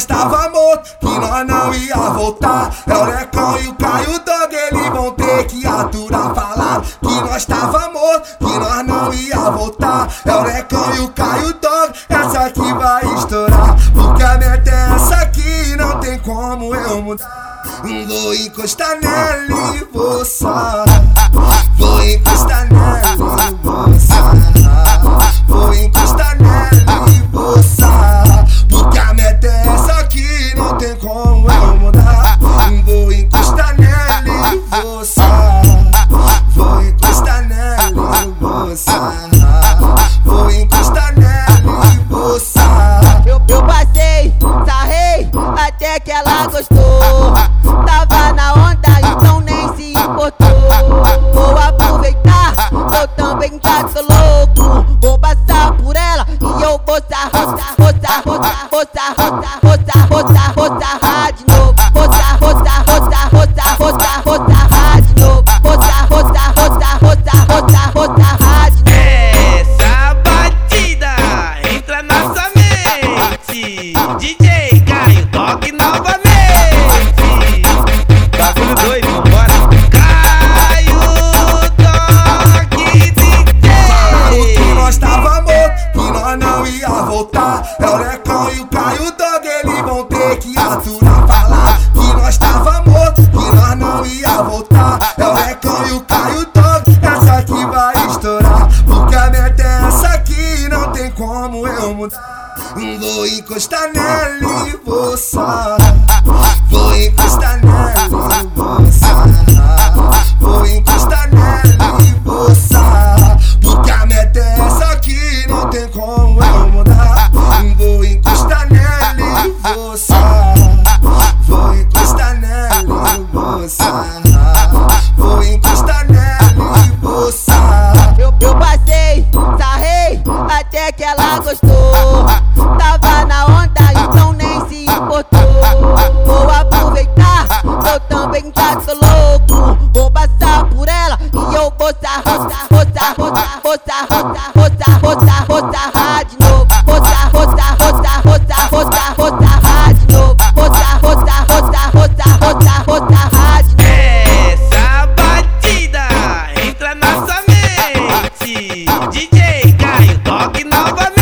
nós tava morto, que nós não ia voltar. É o Lecão e o Caio Dog, eles vão ter que aturar. Falar que nós tava morto, que nós não ia voltar. É o Lecão e o Caio Dog, essa aqui vai estourar. Porque a meta é essa aqui, não tem como eu mudar. Vou encostar nela e vou só. Vou encostar nela e vou encostar nela e vou encostar nela só. Eu, eu passei, sarrei, até que ela gostou. Tava na onda, então nem se importou. Vou aproveitar, eu também tá tô louco. Vou passar por ela e eu vou sarrar, roçar, roçar, roçar, roçar, roçar, roçar, roçar, DJ Caio, toque novamente. Bagulho doido, vambora. Caio, toque Falaram que DJ. nós tava morto, que nós não ia voltar. É o Lecão e o Caio Dog, eles vão ter que aturar. Falar que nós tava morto, que nós não ia voltar. É o Lecão e o Caio Dog, essa aqui vai estourar. Porque a meta é essa aqui, não tem como eu mudar. Vou encostar nela e vou só. Vou encostar nela e vou só. Vou encostar nela e vou só. Porque a meta é essa aqui, não tem como eu mudar. Vou encostar nela e vou só. DJ Caio, toque novamente.